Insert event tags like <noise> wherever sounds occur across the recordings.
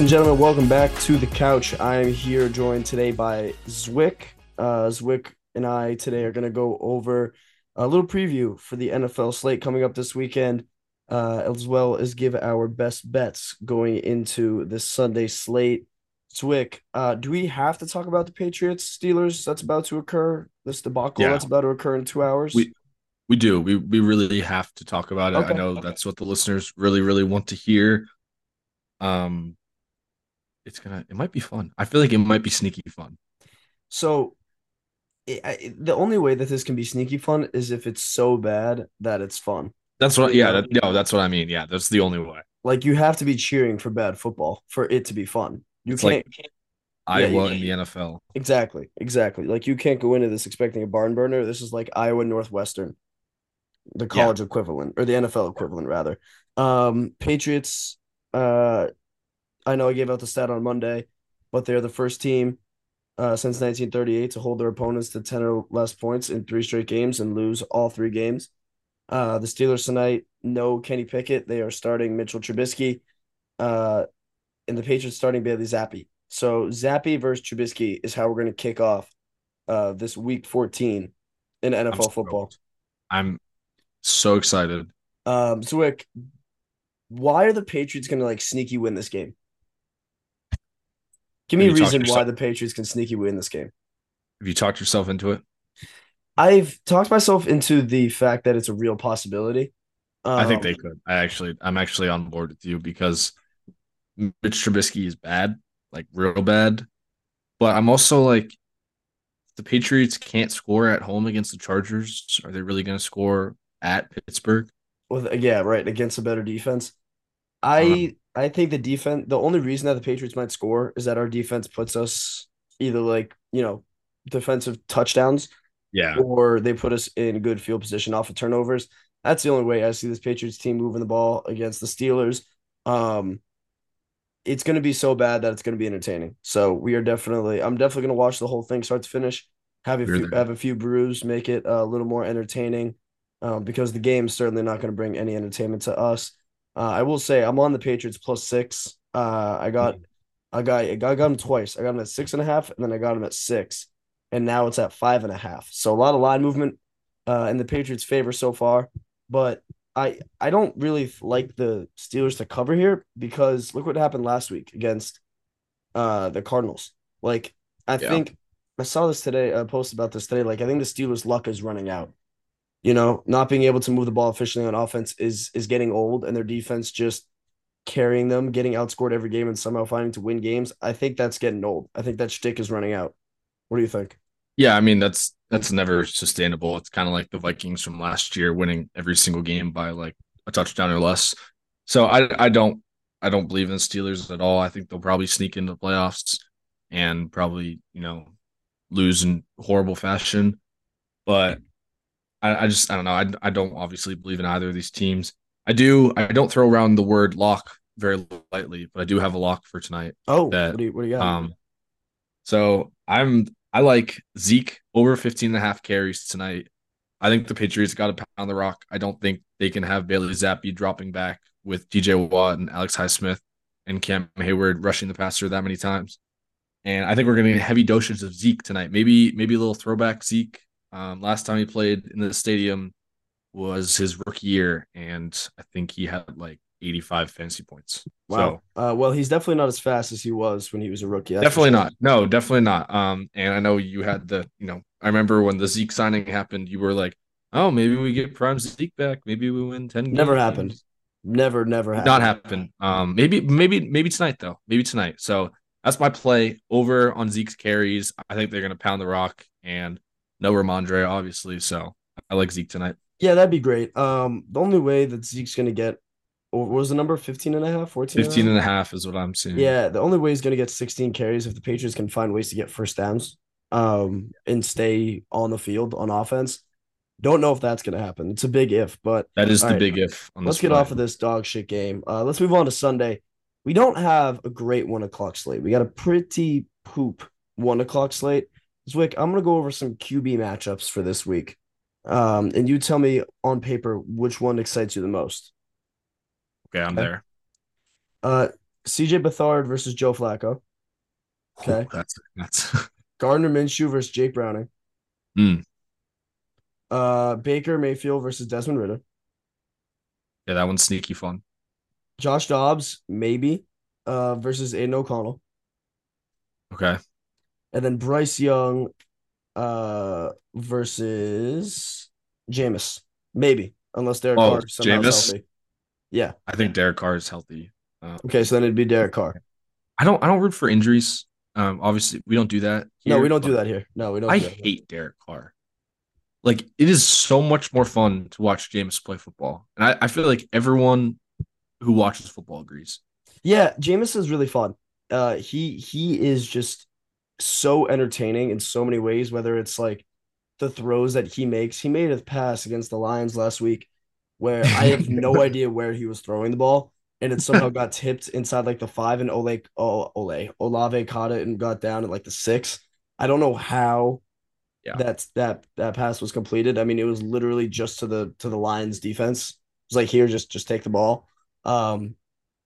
Ladies and gentlemen, welcome back to the couch. I am here joined today by Zwick. Uh, Zwick and I today are going to go over a little preview for the NFL slate coming up this weekend, uh, as well as give our best bets going into this Sunday slate. Zwick, uh, do we have to talk about the Patriots Steelers that's about to occur? This debacle Yeah. that's about to occur in two hours. We- We do. We we really have to talk about it. Okay. I know that's what the listeners really really want to hear. Um, it's gonna. It might be fun. I feel like it might be sneaky fun. So, it, I, the only way that this can be sneaky fun is if it's so bad that it's fun. That's what. Yeah. That, no, that's what I mean. Yeah, that's the only way. Like you have to be cheering for bad football for it to be fun. You It's can't like- Iowa yeah. in the NFL. exactly, exactly. Like you can't go into this expecting a barn burner. This is like Iowa Northwestern, the college equivalent or the NFL equivalent rather. Um, Patriots. Uh, I know I gave out the stat on Monday, but they're the first team uh, since 1938 to hold their opponents to 10 or less points in three straight games and lose all three games. Uh, the Steelers tonight, no Kenny Pickett. They are starting Mitchell Trubisky, uh, and the Patriots starting Bailey Zappe. So Zappe versus Trubisky is how we're going to kick off uh, this week 14 in I'm NFL stoked. football. I'm so excited. Um, Zwick, why are the Patriots going to like sneaky win this game? Give me a Have you talked reason why the Patriots can sneaky win this game. Have you talked yourself into it? I've talked myself into the fact that it's a real possibility. I think Um, they could. I actually, I'm actually on board with you because Mitch Trubisky is bad, like real bad. But I'm also like, the Patriots can't score at home against the Chargers. Are they really going to score at Pittsburgh? With yeah, right against a better defense. I Um, I think the defense. The only reason that the Patriots might score is that our defense puts us either like you know defensive touchdowns Yeah, or they put us in good field position off of turnovers. That's the only way I see this Patriots team moving the ball against the Steelers. Um, it's going to be so bad that it's going to be entertaining. So we are definitely, I'm definitely going to watch the whole thing start to finish. Have a few, there. have a few brews, make it a little more entertaining, um, because the game's certainly not going to bring any entertainment to us. Uh, I will say I'm on the Patriots plus six. Uh, I got, I got, I got, them twice. I got them at six and a half, and then I got them at six, and now it's at five and a half. So a lot of line movement, uh, in the Patriots' favor so far. But I, I don't really like the Steelers to cover here because look what happened last week against, uh, the Cardinals. Like I Yeah. think I saw this today. I posted about this today. Like I think the Steelers' luck is running out. You know, not being able to move the ball efficiently on offense is is getting old, and their defense just carrying them, getting outscored every game, and somehow finding to win games. I think that's getting old. I think that shtick is running out. What do you think? yeah. I mean, that's that's never sustainable. It's kind of like the Vikings from last year, winning every single game by like a touchdown or less. So I, I don't, I don't believe in the Steelers at all. I think they'll probably sneak into the playoffs and probably, you know, lose in horrible fashion. But I, I just I don't know. I I don't obviously believe in either of these teams. I do I don't throw around the word lock very lightly, but I do have a lock for tonight. Oh, That, what do you what do you got? Um so I'm I like Zeke over 15 and a half carries tonight. I think the Patriots got to pound the rock. I don't think they can have Bailey Zappe dropping back with TJ Watt and Alex Highsmith and Cam Heyward rushing the passer that many times. And I think we're going to get heavy doses of Zeke tonight. Maybe maybe a little throwback Zeke. Um, last time he played in the stadium was his rookie year, and I think he had like 85 fantasy points. wow. uh, well, he's definitely not as fast as he was when he was a rookie. That's definitely not. No, definitely not. Um, and I know you had the, you know, I remember when the Zeke signing happened, you were like, oh, maybe we get prime Zeke back. Maybe we win 10 Never games. happened. Never, never happened. Not happen. Um, maybe, maybe, maybe tonight though. Maybe tonight. So that's my play over on Zeke's carries. I think they're gonna pound the rock and no Rhamondre, obviously. So I like Zeke tonight. Yeah, that'd be great. Um, the only way that Zeke's gonna get, what was the number 15 and a half, 14 15 and a half is what I'm seeing. Yeah, the only way he's going to get 16 carries if the Patriots can find ways to get first downs um and stay on the field on offense. Don't know if that's going to happen. It's a big if, but That is the right. big if on let's get play. off of this dog shit game. Uh let's move on to Sunday. We don't have a great one o'clock slate. We got a pretty poop one o'clock slate. Zwick, I'm gonna go over some QB matchups for this week. Um, and you tell me on paper which one excites you the most. Okay, I'm Okay. there. Uh, CJ Beathard versus Joe Flacco. Okay. Ooh, that's that's <laughs> Gardner Minshew versus Jake Browning. Hmm. Uh, Baker Mayfield versus Desmond Ridder. yeah, that one's sneaky fun. Josh Dobbs, maybe, uh, versus Aidan O'Connell. Okay. And then Bryce Young, uh, versus Jameis. Maybe, unless Derek Oh, Carr somehow Jameis? healthy. Yeah. I think Derek Carr is healthy. Uh, Okay, so then it'd be Derek Carr. I don't I don't root for injuries. Um, obviously we don't do that. No, we don't do that here. No, we don't. I do hate Derek Carr. Like it is so much more fun to watch Jameis play football, and I, I feel like everyone who watches football agrees. Yeah, Jameis is really fun. Uh, he he is just so entertaining in so many ways. Whether it's like the throws that he makes, he made a pass against the Lions last week, where I have <laughs> no idea where he was throwing the ball, and it somehow got tipped inside like the five, and Ole oh, Ole Olave caught it and got down at like the six. I don't know how Yeah. that's that that pass was completed. I mean, it was literally just to the to the Lions defense. It was like here, just just take the ball. Um,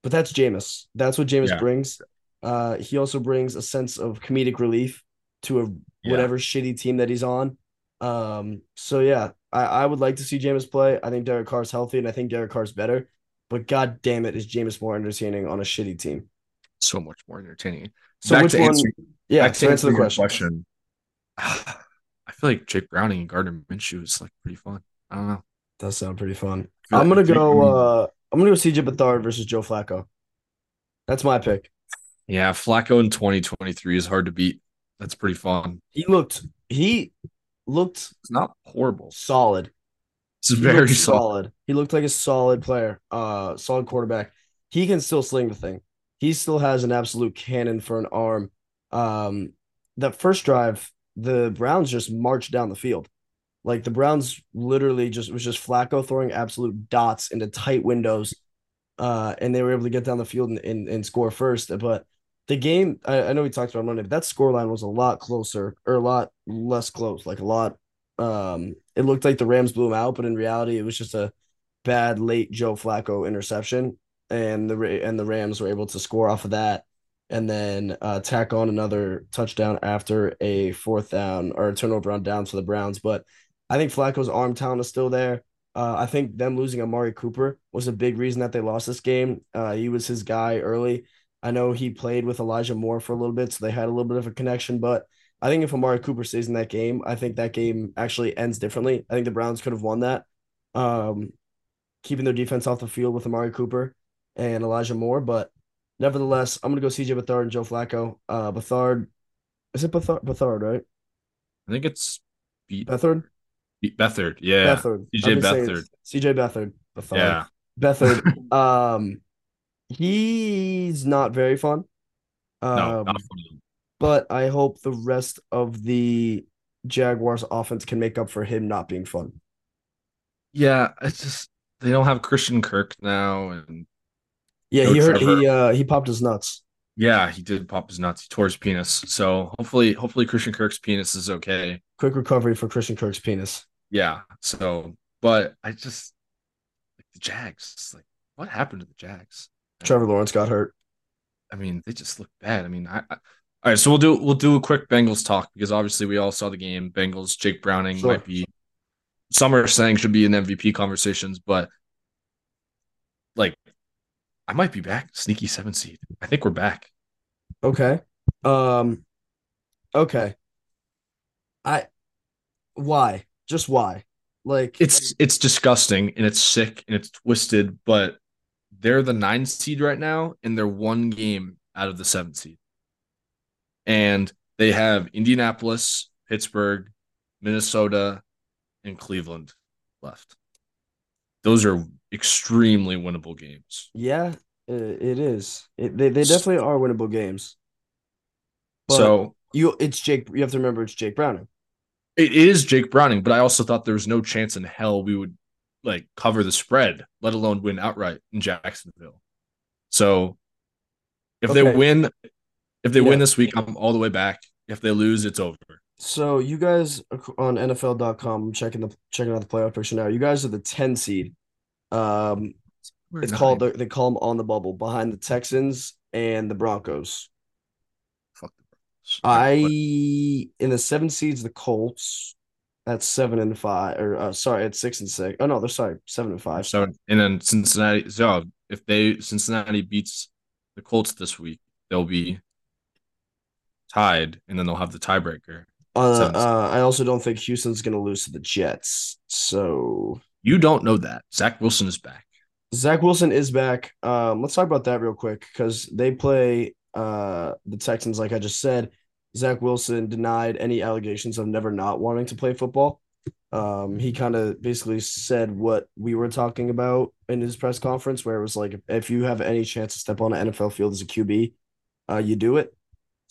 but that's Jameis. That's what Jameis Yeah. brings. Uh, he also brings a sense of comedic relief to a Yeah. whatever shitty team that he's on. Um, so yeah, I, I would like to see Jameis play. I think Derek Carr's healthy, and I think Derek Carr's better. But god damn it, is Jameis more entertaining on a shitty team? So much more entertaining. So Back which to one? answer- yeah, Back so answer the your question. <sighs> I feel like Jake Browning and Gardner Minshew is like pretty fun. I don't know. Does sound pretty fun. I'm gonna go. Uh, I'm gonna go CJ Beathard versus Joe Flacco. That's my pick. Yeah, Flacco in 2023 is hard to beat. That's pretty fun. He looked. He looked It's not horrible. solid. It's He very solid. solid. He looked like a solid player. Uh, solid quarterback. He can still sling the thing. He still has an absolute cannon for an arm. Um, that first drive, the Browns just marched down the field. Like the Browns literally just was just Flacco throwing absolute dots into tight windows. Uh, and they were able to get down the field and, and, and score first. But the game, I, I know we talked about Monday, but that scoreline was a lot closer or a lot less close, like a lot. Um, it looked like the Rams blew him out, but in reality, it was just a bad late Joe Flacco interception, and the and the Rams were able to score off of that, and then uh, tack on another touchdown after a fourth down or a turnover on down for the Browns. But I think Flacco's arm talent is still there. Uh, I think them losing Amari Cooper was a big reason that they lost this game. Uh, he was his guy early. I know he played with Elijah Moore for a little bit, so they had a little bit of a connection. But I think if Amari Cooper stays in that game, I think that game actually ends differently. I think the Browns could have won that, um, keeping their defense off the field with Amari Cooper and Elijah Moore. But nevertheless, I'm gonna go CJ Bethard and Joe Flacco. Uh, Beathard, is it Bethard? Bethard, right? I think it's Be- Beathard. Bethard. Yeah. Beathard. CJ I've been saying Beathard. CJ Beathard. Beathard. Yeah. Bethard. <laughs> um, he's not very fun. Um, No, not funny. but I hope the rest of the Jaguars offense can make up for him not being fun. Yeah, it's just they don't have Christian Kirk now, and Yeah, No he hurt Trevor. he uh he popped his nuts. yeah, he did pop his nuts. He tore his penis. So hopefully, hopefully Christian Kirk's penis is okay. Quick recovery for Christian Kirk's penis. Yeah. So, but I just like the Jags. it's like, what happened to the Jags? Trevor Lawrence got hurt. I mean, they just look bad. I mean, I, I all right. So we'll do we'll do a quick Bengals talk because obviously we all saw the game. Bengals, Jake Browning Sure. might be. Some are saying should be in MVP conversations, but like, I might be back. Sneaky seven seed. I think we're back. Okay. Um okay. I why? Just why? Like It's it's disgusting and it's sick and it's twisted, but they're the nine seed right now, and they're one game out of the seven seed. And they have Indianapolis, Pittsburgh, Minnesota, and Cleveland left. Those are extremely winnable games. yeah, it is. It, they they definitely are winnable games. But so you it's Jake you have to remember it's Jake Browning. it is Jake Browning, but I also thought there was no chance in hell we would like cover the spread, let alone win outright in Jacksonville. So if they win, if they Yeah. win this week, I'm all the way back. If they lose, it's over. So you guys on NFL.com checking the checking out the playoff picture now. You guys are the 10 seed. Um We're it's nine. called they call them on the bubble behind the Texans and the Broncos. Fuck the Broncos. I in the seven seeds, the Colts. That's seven and five, or uh, sorry, it's six and six. Oh no, they're sorry, seven and five. so and then Cincinnati. So if they Cincinnati beats the Colts this week, they'll be tied, and then they'll have the tiebreaker. Uh, uh, I also don't think Houston's gonna lose to the Jets. So You don't know that Zach Wilson is back. Zach Wilson is back. Um, let's talk about that real quick because they play uh the Texans, like I just said. Zach Wilson denied any allegations of never not wanting to play football. Um, he kind of basically said what we were talking about in his press conference, where it was like, if you have any chance to step on an NFL field as a QB, uh, you do it.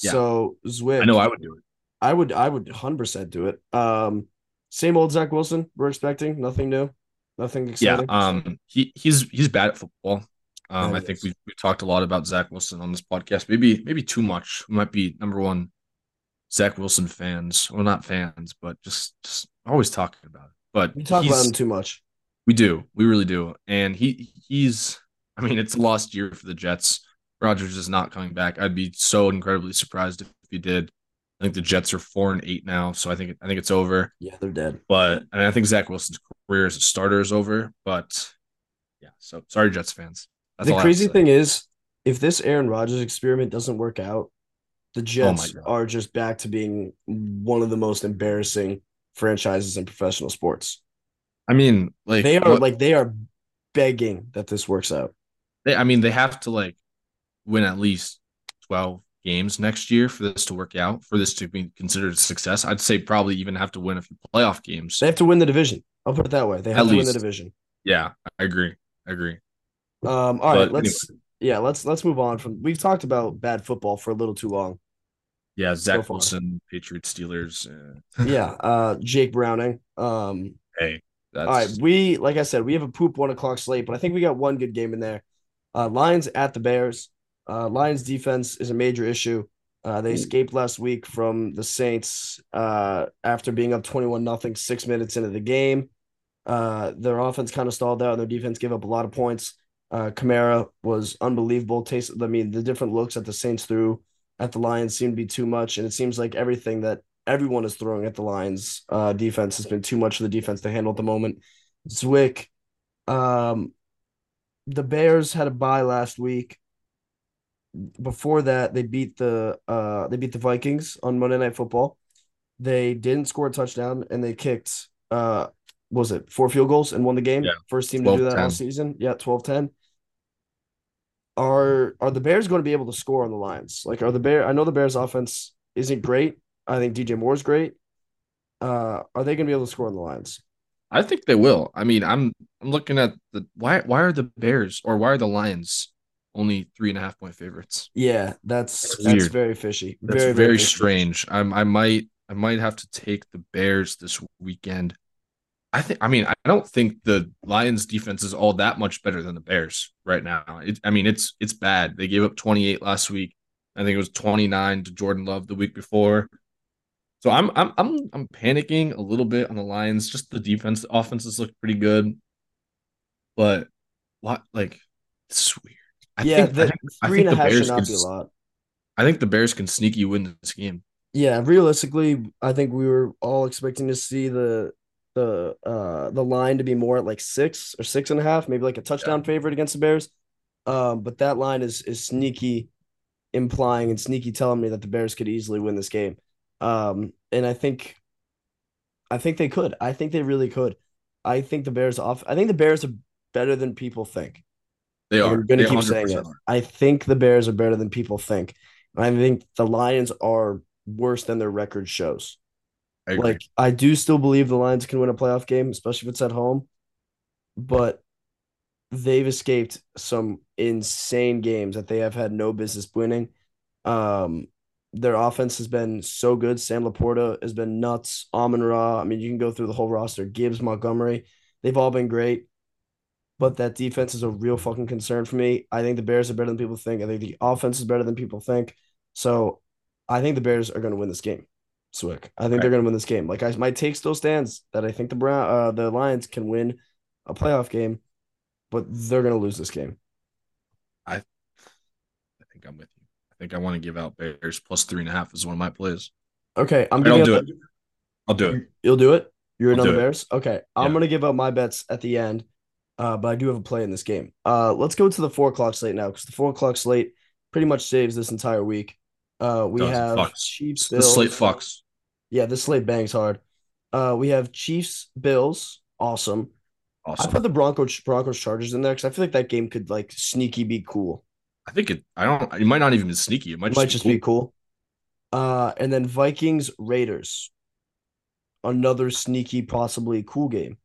Yeah. So Zwick, I know I would do it. I would, I would hundred percent do it. Um, same old Zach Wilson. We're expecting nothing new, nothing exciting. Yeah. Um. He he's he's bad at football. Um. I think we we talked a lot about Zach Wilson on this podcast. Maybe maybe too much. We might be number one Zach Wilson fans. Well, not fans, but just just always talking about it. But we talk about him too much. We do. We really do. And he he's I mean, it's a lost year for the Jets. Rodgers is not coming back. I'd be so incredibly surprised if he did. I think the Jets are four and eight now, so I think I think it's over. Yeah, they're dead. But and I think Zach Wilson's career as a starter is over. But yeah, so sorry, Jets fans. That's the all I have to crazy thing is, if this Aaron Rodgers experiment doesn't work out, the Jets God. are just back to being one of the most embarrassing franchises in professional sports. I mean, like They are what- like they are begging that this works out. they, I mean, they have to like win at least twelve games next year for this to work out, for this to be considered a success. I'd say probably even have to win a few playoff games. They have to win the division. I'll put it that way. They have At to win the division. Yeah, I agree. I agree. Um, all right, But let's yeah, let's let's move on from we've talked about bad football for a little too long. Yeah, Zach far. Wilson, Patriots, Steelers. eh, Yeah, uh Jake Browning. Um hey, that's All right, we like I said, we have a poop one o'clock slate, but I think we got one good game in there. Uh, Lions at the Bears. Uh, Lions defense is a major issue. Uh, they escaped last week from the Saints uh, after being up twenty-one nothing six minutes into the game. Uh, their offense kind of stalled out, and their defense gave up a lot of points. Uh, Kamara was unbelievable. Taste, I mean, the different looks that the Saints threw at the Lions seemed to be too much, and it seems like everything that everyone is throwing at the Lions uh, defense has been too much for the defense to handle at the moment. Zwick, um, the Bears had a bye last week. Before that, they beat the uh they beat the Vikings on Monday Night Football. They didn't score a touchdown and they kicked uh what was it four field goals and won the game. Yeah. First team to do that all season. Yeah, 12-10. Are are the Bears going to be able to score on the Lions? Like are the Bear I know the Bears offense isn't great. I think DJ Moore's great. Uh are they going to be able to score on the Lions? I think they will. I mean, I'm I'm looking at the why why are the Bears or why are the Lions only three and a half point favorites? Yeah, that's That's that's very fishy. That's very very, fishy. strange. I'm I might I might have to take the Bears this weekend. I think I mean I don't think the Lions defense is all that much better than the Bears right now. It, I mean it's it's bad. They gave up 28 last week. I think it was 29 to Jordan Love the week before. So I'm I'm I'm I'm panicking a little bit on the Lions. Just the defense, the offenses look pretty good, but what like it's weird. I yeah, think, I the think, I think and a the half should Bears not can, be a lot. I think the Bears can sneaky win this game. Yeah, realistically, I think we were all expecting to see the the uh the line to be more at like six or six and a half, maybe like a touchdown favorite against the Bears. Um, but that line is is sneaky implying and sneaky telling me that the Bears could easily win this game. Um, and I think I think they could. I think they really could. I think the Bears off I think the Bears are better than people think. They are. I'm gonna They keep saying it. are. I think the Bears are better than people think. And I think the Lions are worse than their record shows. I. Like I do still believe the Lions can win a playoff game, especially if it's at home. But they've escaped some insane games that they have had no business winning. Um, their offense has been so good. Sam LaPorta has been nuts. Amon Ra. I mean, you can go through the whole roster. Gibbs, Montgomery, they've all been great. But that defense is a real fucking concern for me. I think the Bears are better than people think. I think the offense is better than people think. So I think the Bears are going to win this game. Zwick. I think they're going to win this game. Like I, my take still stands that I think the Brown, uh, the Lions can win a playoff game, but they're going to lose this game. I think think I'm with you. I think I want to give out Bears plus three and a half as one of my plays. Okay, I'm I'll giving do it. I'll do it. You'll do it. You're another. Bears. Okay, I'm Yeah. gonna give up my bets at the end, uh, but I do have a play in this game. Uh, let's go to the four o'clock slate now because the four o'clock slate pretty much saves this entire week. Uh, we have. Chiefs. The slate Bills. fucks. Yeah, the slate bangs hard. Uh, we have Chiefs Bills. Awesome. Awesome. I put the Broncos Broncos Chargers in there because I feel like that game could like sneaky be cool. I think it. I don't. It might not even be sneaky. It might It just, might be just cool. be cool. Uh, and then Vikings Raiders. Another sneaky, possibly cool game.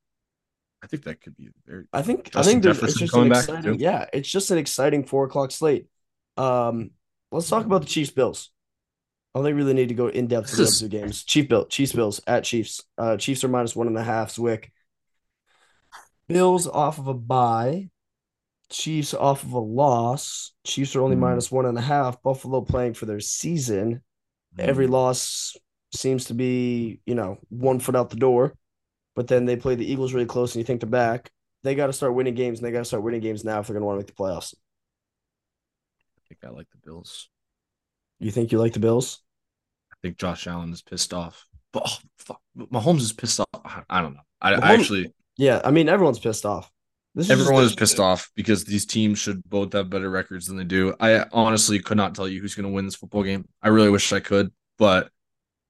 I think that could be very. I think I think there's- it's just an exciting, too. yeah, it's just an exciting four o'clock slate. Um, let's talk about the Chiefs Bills. I think we really need to go in depth for the is- two games. Chief Bill, Chiefs Bills at Chiefs. Uh, Chiefs are minus one and a half. Zwick. Bills off of a bye. Chiefs off of a loss. Chiefs are only Hmm. minus one and a half. Buffalo playing for their season. Every Hmm. loss seems to be, you know, one foot out the door. But then they play the Eagles really close, and you think they're back. They got to start winning games, and they got to start winning games now if they're going to want to make the playoffs. I think I like the Bills. You think you like the Bills? I think Josh Allen is pissed off. But oh, fuck, Mahomes is pissed off. I, don't know. I, I actually Yeah, I mean everyone's pissed off. This everyone just- is pissed off because these teams should both have better records than they do. I honestly could not tell you who's going to win this football game. I really wish I could, but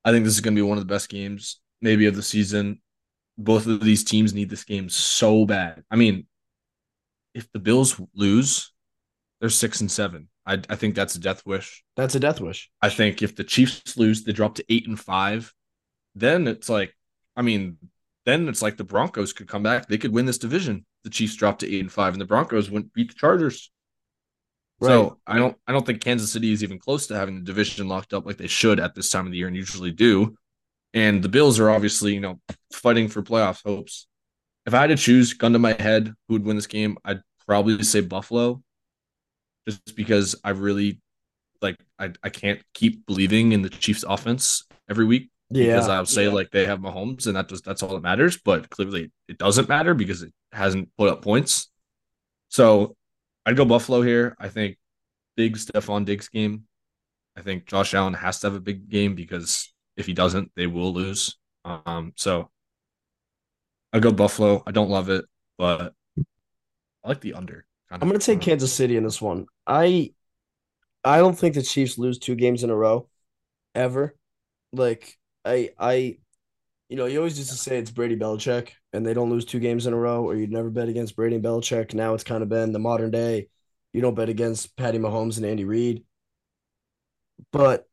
I think this is going to be one of the best games maybe of the season. Both of these teams need this game so bad. I mean, if the Bills lose, they're six and seven. I, I think that's a death wish. That's a death wish. I think if the Chiefs lose, they drop to eight and five. Then it's like, I mean, then it's like the Broncos could come back. They could win this division. The Chiefs drop to eight and five, and the Broncos wouldn't beat the Chargers. Right. So I don't, I don't think Kansas City is even close to having the division locked up like they should at this time of the year and usually do. And the Bills are obviously, you know, fighting for playoff hopes. If I had to choose, gun to my head, who would win this game, I'd probably say Buffalo, just because I really like I, I can't keep believing in the Chiefs offense every week Yeah, because I'll say yeah. like they have Mahomes and that does that's all that matters, but clearly it doesn't matter because it hasn't put up points. So I'd go Buffalo here. I think big Stefon Diggs game. I think Josh Allen has to have a big game because if he doesn't, they will lose. Um, so I go Buffalo. I don't love it, but I like the under. I'm going to take Kansas City in this one. I I don't think the Chiefs lose two games in a row ever. Like I I you know, you always used to say it's Brady Belichick and they don't lose two games in a row or you'd never bet against Brady and Belichick. Now it's kind of been the modern day. You don't bet against Patty Mahomes and Andy Reid. But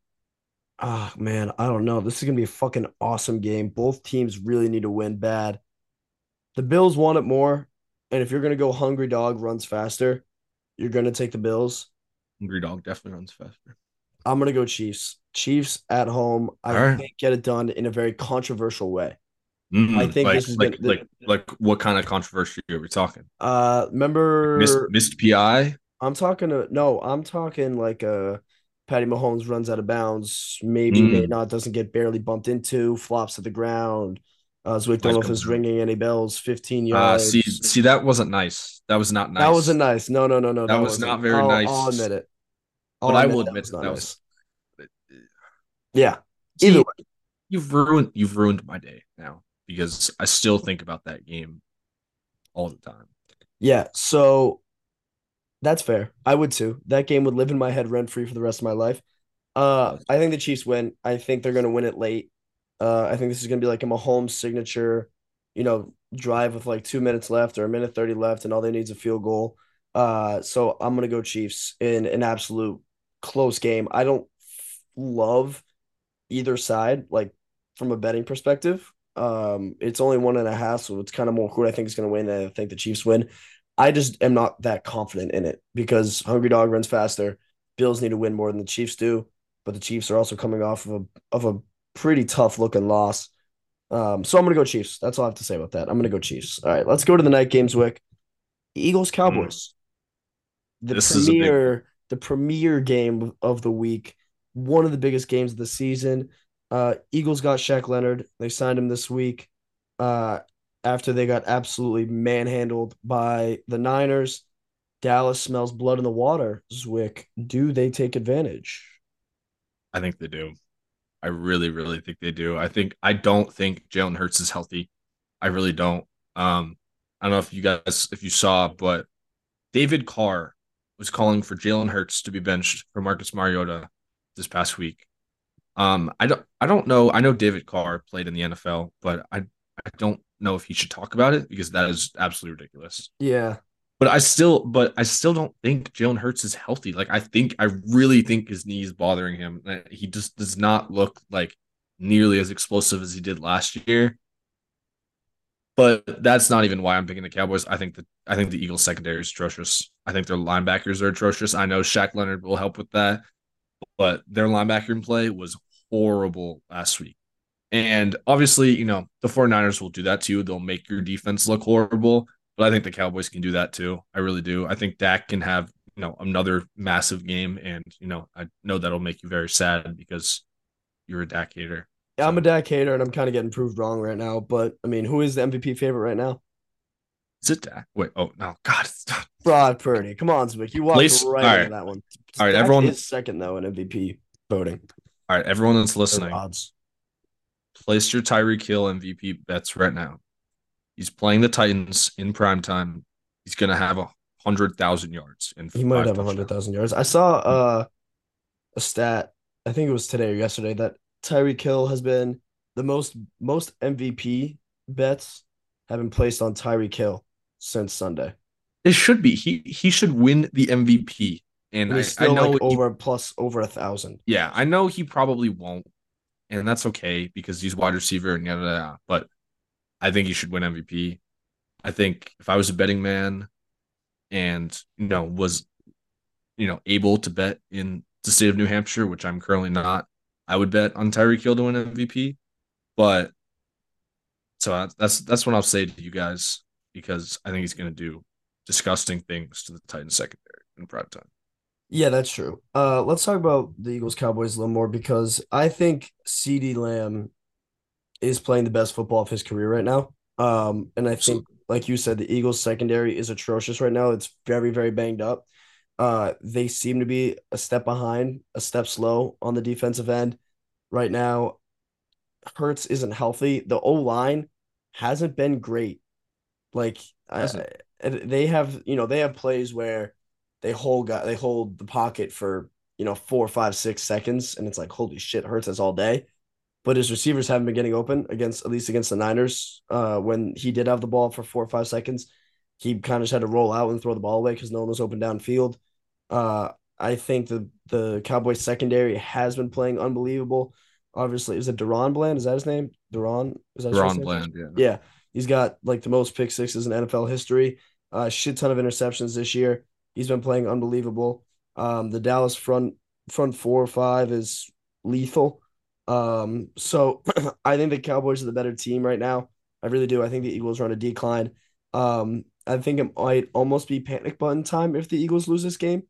ah man, I don't know. This is going to be a fucking awesome game. Both teams really need to win bad. The Bills want it more. And if you're going to go hungry dog runs faster, you're going to take the Bills. Hungry dog definitely runs faster. I'm going to go Chiefs. Chiefs at home. I right. think get it done in a very controversial way. Mm, I think like, this is like, gonna- like like what kind of controversy are we talking? Uh, remember, Missed, missed PI. I'm talking to no, I'm talking like uh Patty Mahomes runs out of bounds, maybe Mm. may not, doesn't get barely bumped into, flops to the ground. Uh, Zwick don't know if it's ringing any bells. 15 Uh, yards. see, see, that wasn't nice. That was not nice. That wasn't nice. No, no, no, no. That was wasn't. not very I'll- nice. I'll admit it. But I'll I will that admit that that nice. was. Yeah. See, Either way. you've ruined you've ruined my day now because I still think about that game all the time. Yeah, so that's fair. I would too. That game would live in my head rent free for the rest of my life. Uh, I think the Chiefs win. I think they're going to win it late. Uh, I think this is going to be like a Mahomes signature, you know, drive with like two minutes left or a minute 30 left, and all they need is a field goal. Uh, so I'm going to go Chiefs in an absolute close game. I don't love either side, like from a betting perspective. Um, it's only one and a half, so it's kind of more who I think is going to win. I think the Chiefs win. I just am not that confident in it because Hungry Dog runs faster. Bills need to win more than the Chiefs do, but the Chiefs are also coming off of a of a pretty tough looking loss. Um, so I'm gonna go Chiefs. That's all I have to say about that. I'm gonna go Chiefs. All right, let's go to the night games, Wick. Eagles Cowboys. The This is big premier the premier game of the week, one of the biggest games of the season. Uh, Eagles got Shaq Leonard. They signed him this week. Uh, after they got absolutely manhandled by the Niners. Dallas smells blood in the water, Zwick. Do they take advantage? I think they do. I really, really think they do. I think I don't think Jalen Hurts is healthy. I really don't. Um, I don't know if you guys if you saw, but David Carr was calling for Jalen Hurts to be benched for Marcus Mariota this past week. Um, I don't I don't know. I know David Carr played in the NFL, but I I don't know if he should talk about it because that is absolutely ridiculous. Yeah. But I still but I still don't think Jalen Hurts is healthy. Like I think I really think his knee is bothering him. Uh, he just does not look like nearly as explosive as he did last year. But that's not even why I'm picking the Cowboys. I think that I think the Eagles secondary is atrocious. I think their linebackers are atrocious. I know Shaq Leonard will help with that, but their linebacker play was horrible last week. And obviously, you know, the 49ers will do that too. They'll make your defense look horrible, but I think the Cowboys can do that too. I really do. I think Dak can have, you know, another massive game. And, you know, I know that'll make you very sad because you're a Dak hater. Yeah, I'm a Dak hater and I'm kind of getting proved wrong right now. But I mean, who is the MVP favorite right now? Is it Dak? Wait, oh no, God, Brock Purdy. Come on, Zwick. You walked right all into that one. All right, Dak everyone- is second though in MVP voting. All right, everyone that's listening, place your Tyreek Hill MVP bets right now. He's playing the Titans in prime time. He's gonna have a hundred thousand yards and He might have a hundred thousand yards. I saw uh a stat. I think it was today or yesterday that Tyreek Hill has been the most most MVP bets have been placed on Tyreek Hill since Sunday. It should be. He he should win the MVP. And And I, he's I know like he- over plus over a thousand. yeah, I know he probably won't, and that's okay because he's wide receiver and yada. yada, But I think he should win MVP. I think if I was a betting man, and you know was, you know, able to bet in the state of New Hampshire, which I'm currently not, I would bet on Tyreek Hill to win MVP. But so that's that's what I'll say to you guys because I think he's going to do disgusting things to the Titans secondary in prime time. Yeah, that's true. Uh, let's talk about the Eagles Cowboys a little more because I think CeeDee Lamb is playing the best football of his career right now. Um, and I think, like you said, the Eagles secondary is atrocious right now. It's very, very banged up. Uh, they seem to be a step behind, a step slow on the defensive end right now. Hurts isn't healthy. The O line hasn't been great. Like I, they have, you know, they have plays where they hold guy, they hold the pocket for you know four, five, six seconds, and it's like holy shit, Hurts us all day. But his receivers haven't been getting open against at least against the Niners. Uh, when he did have the ball for four or five seconds, he kind of just had to roll out and throw the ball away because no one was open downfield. Uh, I think the the Cowboys secondary has been playing unbelievable. Obviously, is it DaRon Bland? Is that his name? DaRon? Is that his first Ron name? Bland, yeah. Yeah, he's got like the most pick sixes in NFL history. A uh, shit ton of interceptions this year. He's been playing unbelievable. Um, the Dallas front front four or five is lethal. Um, so <clears throat> I think the Cowboys are the better team right now. I really do. I think the Eagles are on a decline. Um, I think it might almost be panic button time if the Eagles lose this game.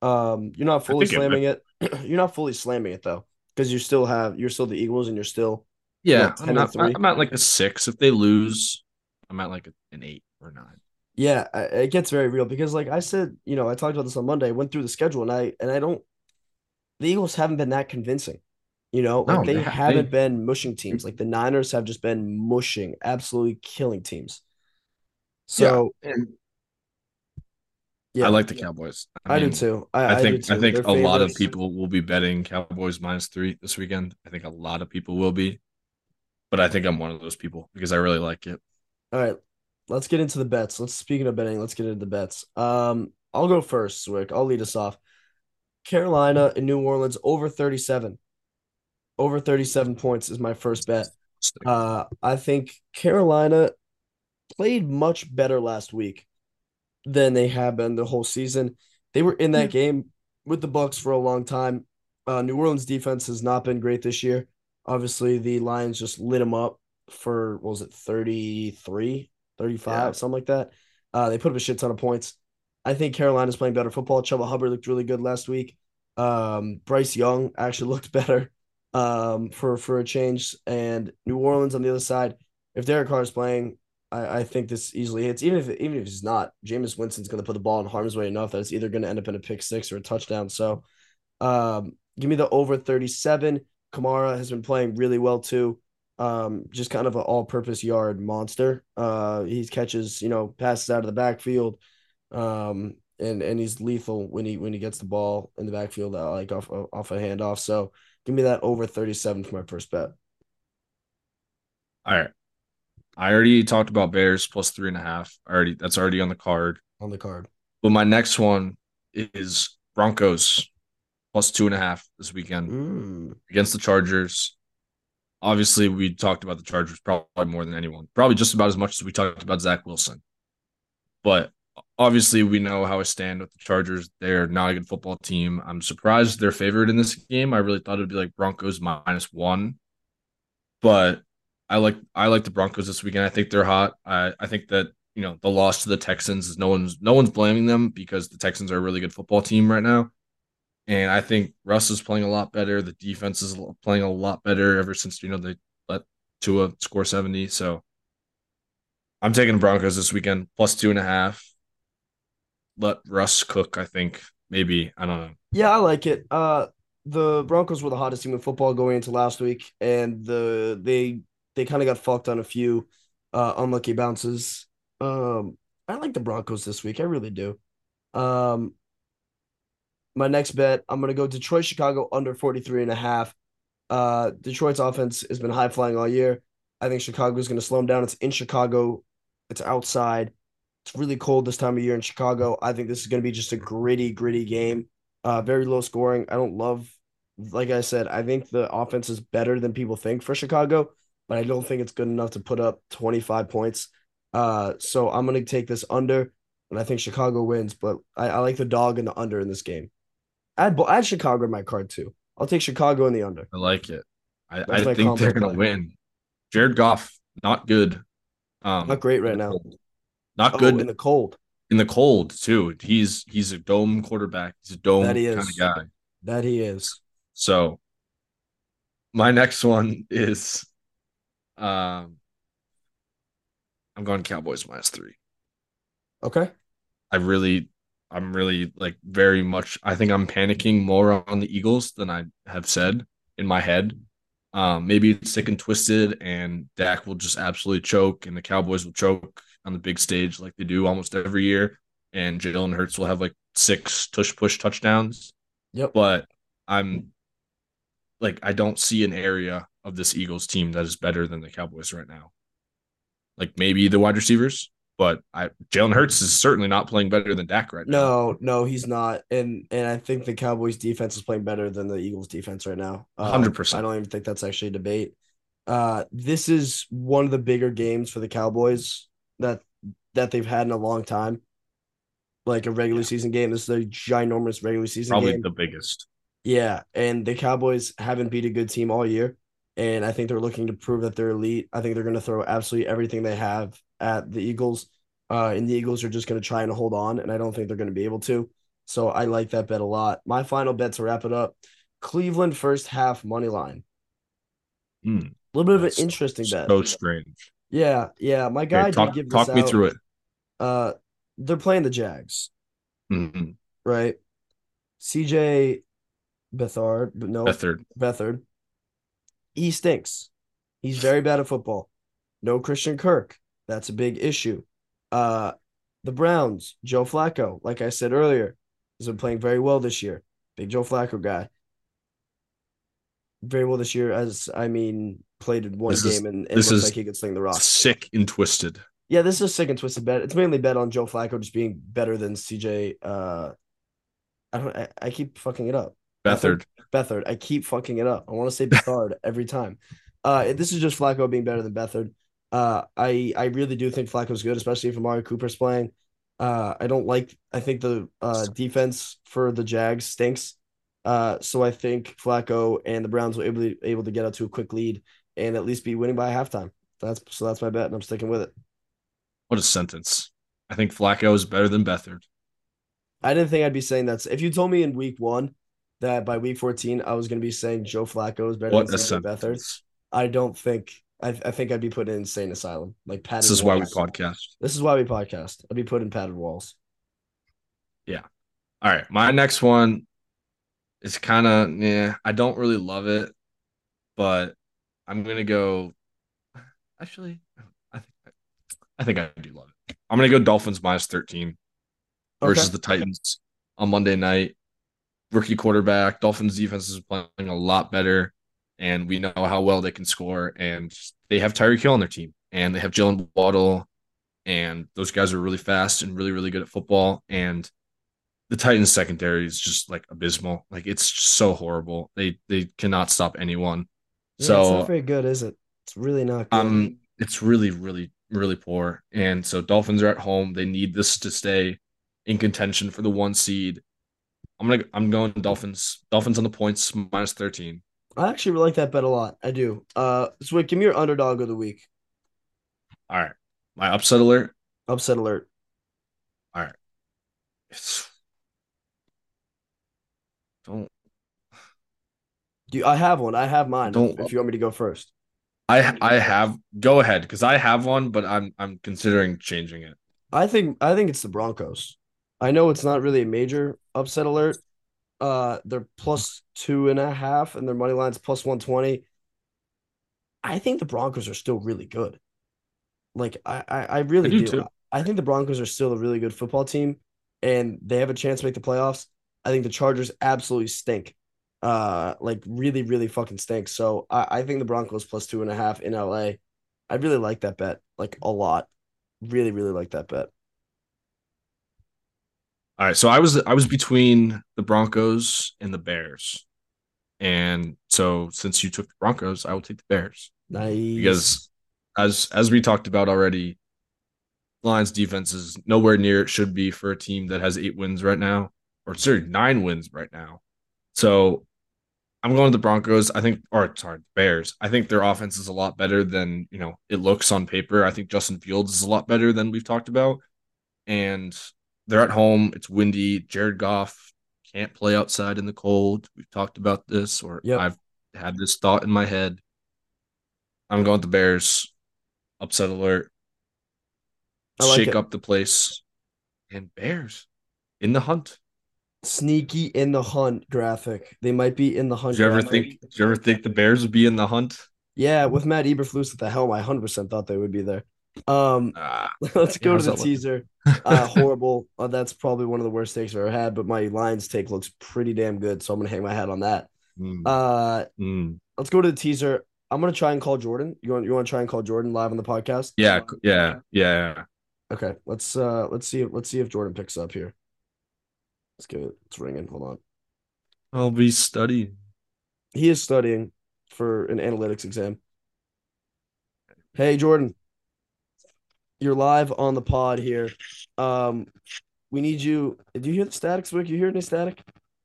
Um, you're not fully think it slamming it. <clears throat> you're not fully slamming it though, because you still have you're still the Eagles and you're still Yeah, What, 10 I'm, and at. I'm at like a six. If they lose, I'm at like an eight or nine. Yeah, it gets very real because, like I said, you know, I talked about this on Monday. I went through the schedule and I and I don't. The Eagles haven't been that convincing, you know. Like they they haven't they- been mushing teams. Like the Niners have just been mushing, absolutely killing teams. So and yeah, I like the Cowboys. I, do mean, too. I, I I think I too. think They're a lot of people will be betting Cowboys minus three this weekend. I think a lot of people will be, but I think I'm one of those people because I really like it. All right, let's get into the bets. Let's speaking of betting, let's get into the bets. Um, I'll go first, Zwick. I'll lead us off. Carolina and New Orleans over 37. Over 37 points is my first bet. Uh, I think Carolina played much better last week than they have been the whole season. They were in that game with the Bucs for a long time. Uh, New Orleans defense has not been great this year. Obviously, the Lions just lit them up for what was it 33, 35, Yeah. something like that. Uh, they put up a shit ton of points. I think Carolina's playing better football. Chuba Hubbard looked really good last week. Um, Bryce Young actually <laughs> looked better um, for for a change. And New Orleans on the other side, if Derek Carr is playing, I, I think this easily hits. Even if even if it's not, Jameis Winston's going to put the ball in harm's way enough that it's either going to end up in a pick six or a touchdown. So, um, give me the over thirty seven. Kamara has been playing really well too. Um, just kind of an all-purpose yard monster. Uh, he catches, you know, passes out of the backfield, um, and and he's lethal when he when he gets the ball in the backfield, uh, like off off a handoff. So give me that over thirty-seven for my first bet. All right, I already talked about Bears plus three and a half. Already, that's already on the card. On the card. But my next one is Broncos plus two and a half this weekend mm. against the Chargers obviously we talked about the Chargers probably more than anyone, probably just about as much as we talked about Zach Wilson. But obviously we know how I stand with the Chargers. They're not a good football team. I'm surprised they're favored in this game. I really thought it'd be like Broncos minus one. But I like I like the Broncos this weekend. I think they're hot. I, I think that you know the loss to the Texans is no one's no one's blaming them because the Texans are a really good football team right now. And I think Russ is playing a lot better. The defense is playing a lot better ever since you know they let Tua score seventy. So I'm taking Broncos this weekend plus two and a half. Let Russ cook. I think maybe I don't know. Yeah, I like it. Uh, the Broncos were the hottest team in football going into last week, and the they they kind of got fucked on a few uh, unlucky bounces. Um, I like the Broncos this week. I really do. Um, my next bet, I'm to go Detroit, Chicago under 43 and a half. Uh, Detroit's offense has been high flying all year. I think Chicago is going to slow them down. It's in Chicago. It's outside. It's really cold this time of year in Chicago. I think this is going to be just a gritty, gritty game. Uh, very low scoring. I don't love, like I said, I think the offense is better than people think for Chicago, but I don't think it's good enough to put up 25 points. Uh, so I'm going to take this under, and I think Chicago wins, but I, I like the dog and the under in this game. Add add Chicago in my card too. I'll take Chicago in the under. I like it. I, I think they're gonna win. Jared Goff, not good. Um, not great right now. Not oh, good in the cold. In the cold too. He's he's a dome quarterback. He's a dome kind of guy. That he is. So my next one is um I'm going Cowboys minus three. Okay. I really I'm really like very much. I think I'm panicking more on the Eagles than I have said in my head. Um, maybe it's sick and twisted, and Dak will just absolutely choke, and the Cowboys will choke on the big stage like they do almost every year, and Jalen Hurts will have like six tush push touchdowns. Yep. But I'm like I don't see an area of this Eagles team that is better than the Cowboys right now. Like maybe the wide receivers, but I Jalen Hurts is certainly not playing better than Dak right now. No, no, he's not. And and I think the Cowboys defense is playing better than the Eagles defense right now. Uh, Hundred uh, percent. I don't even think that's actually a debate. Uh, this is one of the bigger games for the Cowboys that that they've had in a long time. Like a regular yeah. season game. This is a ginormous regular season game. Probably game. the biggest. Yeah, and the Cowboys haven't beat a good team all year. And I think they're looking to prove that they're elite. I think they're going to throw absolutely everything they have at the Eagles. Uh, and the Eagles are just going to try and hold on, and I don't think they're going to be able to. So I like that bet a lot. My final bet to wrap it up: Cleveland first half money line. Mm, a little bit of an interesting so bet. So strange. Yeah, yeah. My guy okay, talk, did give talk me out. through it. Uh, they're playing the Jags, mm-hmm. right? CJ Bethard, but no Bethard. Bethard. He stinks. He's very bad at football. No Christian Kirk. That's a big issue. Uh, the Browns, Joe Flacco, like I said earlier, has been playing very well this year. Big Joe Flacco guy. Very well this year, as I mean, played in one this game is, and, and looks like he could sling the rock. Sick and twisted. Yeah, this is sick and twisted bet. It's mainly bet on Joe Flacco just being better than CJ. Uh, I don't. I, I keep fucking it up. Bethard. Bethard. I keep fucking it up. I want to say Bethard <laughs> every time. Uh, this is just Flacco being better than Bethard. Uh, I I really do think Flacco's good, especially if Amari Cooper's playing. Uh, I don't like. I think the uh, defense for the Jags stinks. Uh, so I think Flacco and the Browns will able to, able to get out to a quick lead and at least be winning by halftime. That's so that's my bet, and I'm sticking with it. What a sentence! I think Flacco is better than Bethard. I didn't think I'd be saying that. If you told me in week one that by week 14 I was going to be saying Joe Flacco is better what than Bethard, I don't think I, I think I'd be put in insane asylum, like padded. This is why we podcast. This is why we podcast. I'd be put in padded walls. Yeah. All right, my next one is kind of yeah. I don't really love it, but I'm gonna go. Actually, I think I think I do love it. I'm gonna go Dolphins minus 13 versus Okay. the Titans on Monday night. Rookie quarterback. Dolphins defense is playing a lot better, and we know how well they can score. And they have Tyreek Hill on their team, and they have Jaylen Waddle, and those guys are really fast and really really good at football. And the Titans secondary is just like abysmal. Like it's just so horrible. They they cannot stop anyone. Yeah, so it's not very good, is it? It's really not good. um, it's really, really, really poor. And so Dolphins are at home. They need this to stay in contention for the one seed. I'm gonna I'm going Dolphins. Dolphins on the points minus 13. I actually really like that bet a lot. I do. Uh, Zwick, give me your underdog of the week. All right. My upset alert. Upset alert. All right. It's, don't Do you, I have one? I have mine. Don't- if you want me to go first. I I have go ahead because I have one, but I'm I'm considering changing it. I think I think it's the Broncos. I know it's not really a major upset alert. Uh, they're plus two and a half, and their money line's plus one twenty. I think the Broncos are still really good. Like I, I, I really I do do. too. I think the Broncos are still a really good football team, and they have a chance to make the playoffs. I think the Chargers absolutely stink. Uh, like really, really fucking stink. So I, I think the Broncos plus two and a half in LA. I really like that bet, like a lot. Really, really like that bet. All right, so I was I was between the Broncos and the Bears. And so since you took the Broncos, I will take the Bears. Nice. because as as we talked about already, Lions defense is nowhere near it should be for a team that has eight wins right now, or sorry, nine wins right now. So I'm going to the Broncos. I think, or sorry, Bears. I think their offense is a lot better than you know it looks on paper. I think Justin Fields is a lot better than we've talked about, and they're at home. It's windy. Jared Goff can't play outside in the cold. We've talked about this, or Yep. I've had this thought in my head. I'm going with the Bears. Upset alert. Like Shake it. up the place. And Bears in the hunt. Sneaky in the hunt graphic. They might be in the hunt. Did you ever think did you ever think the Bears would be in the hunt? Yeah, with Matt Eberflus at the helm, I 100% thought they would be there. Um, Ah, <laughs> let's go Yeah, to the how's that looking? teaser. <laughs> Uh, horrible. Uh, that's probably one of the worst takes I've ever had, but my Lions take looks pretty damn good, so I'm gonna hang my hat on that. mm, Uh, mm. let's go to the teaser. I'm gonna try and call Jordan. You want you want to try and call Jordan live on the podcast? Yeah, yeah, yeah. Okay. Let's uh let's see let's see if Jordan picks up here. Let's give it. It's ringing. Hold on. I'll be studying. He is studying for an analytics exam. Hey Jordan, you're live on the pod here. Um, we need you. Do you hear the static, Zwick? You hear any static?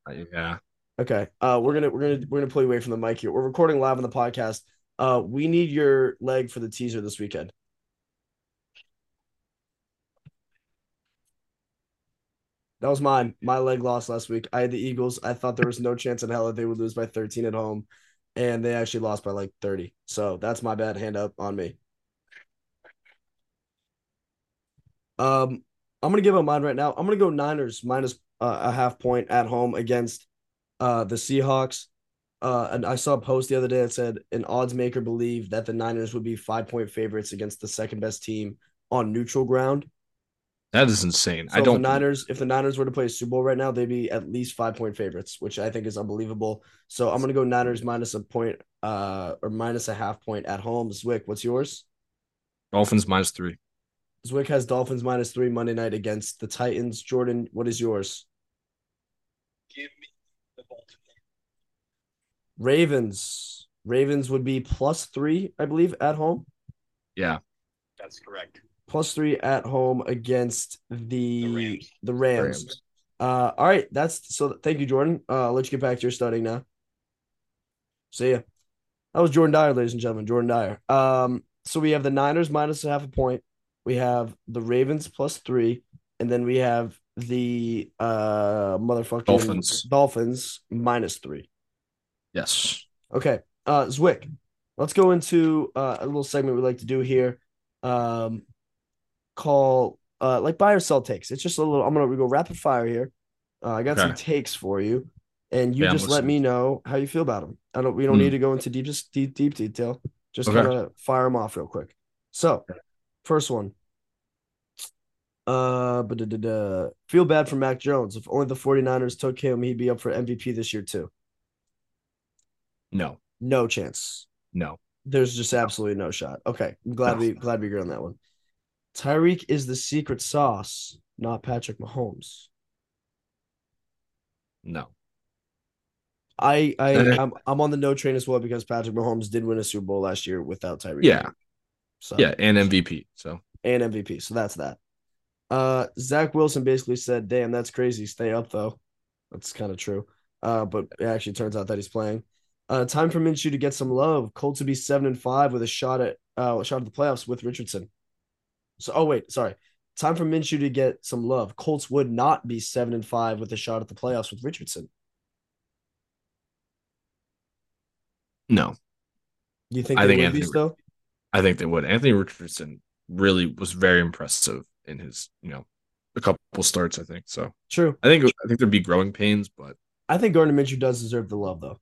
Uh, Yeah. Okay. Uh, we're gonna we're gonna we're gonna pull you away from the mic here. We're recording live on the podcast. Uh, we need your leg for the teaser this weekend. That was mine. My leg lost last week. I had the Eagles. I thought there was no chance in hell that they would lose by 13 at home, and they actually lost by like 30. So that's my bad. Hand up on me. Um, I'm gonna give up mine right now. I'm gonna go Niners minus uh, a half point at home against uh the Seahawks. Uh, and I saw a post the other day that said an odds maker believed that the Niners would be five point favorites against the second best team on neutral ground. That is insane. So I don't the Niners, if the Niners were to play a Super Bowl right now, they'd be at least five point favorites, which I think is unbelievable. So I'm gonna go Niners minus a point, uh, or minus a half point at home. Zwick, what's yours? Dolphins minus three. Zwick has Dolphins minus three Monday night against the Titans. Jordan, what is yours? Give me the Baltimore. Ravens. Ravens would be plus three, I believe, at home. Yeah. That's correct. Plus three at home against the The Rams. the Rams. Rams. Uh, all right, that's so. Thank you, Jordan. Uh, I'll let you get back to your studying now. See ya. That was Jordan Dyer, ladies and gentlemen. Jordan Dyer. Um, so we have the Niners minus a half a point. We have the Ravens plus three, and then we have the uh motherfucking Dolphins. Dolphins minus three. Yes. Okay. Uh, Zwick, let's go into uh, a little segment we like to do here. Um, call uh like buy or sell takes. It's just a little. I'm gonna go rapid fire here. Uh, I got some takes for you, and you Yeah, just let me know how you feel about them. I don't. We don't Hmm. need to go into deep deep deep detail. Just Okay. kind of fire them off real quick. So, first one. Uh, but feel bad for Mac Jones. If only the 49ers took him, he'd be up for MVP this year too. No, No chance. no. There's just absolutely no shot. Okay, I'm glad No. we glad we agree on that one. Tyreek is the secret sauce, not Patrick Mahomes. No. I I Uh, I'm, I'm on the no train as well because Patrick Mahomes did win a Super Bowl last year without Tyreek. Yeah. So Yeah, and MVP. So and MVP. So that's that. Uh, Zach Wilson basically said, "Damn, that's crazy. Stay up though." That's kind of true. Uh, but it actually turns out that he's playing. Uh, time for Minshew to get some love. Colts to be seven and five with a shot at uh a shot at the playoffs with Richardson. So, oh wait, sorry. Time for Minshew to get some love. Colts would not be seven and five with a shot at the playoffs with Richardson. no. You think I they think would Anthony be still? I think they would. Anthony Richardson really was very impressive in his, you know, a couple starts, I think. So True. I think I think there'd be growing pains, but I think Gardner Minshew does deserve the love though.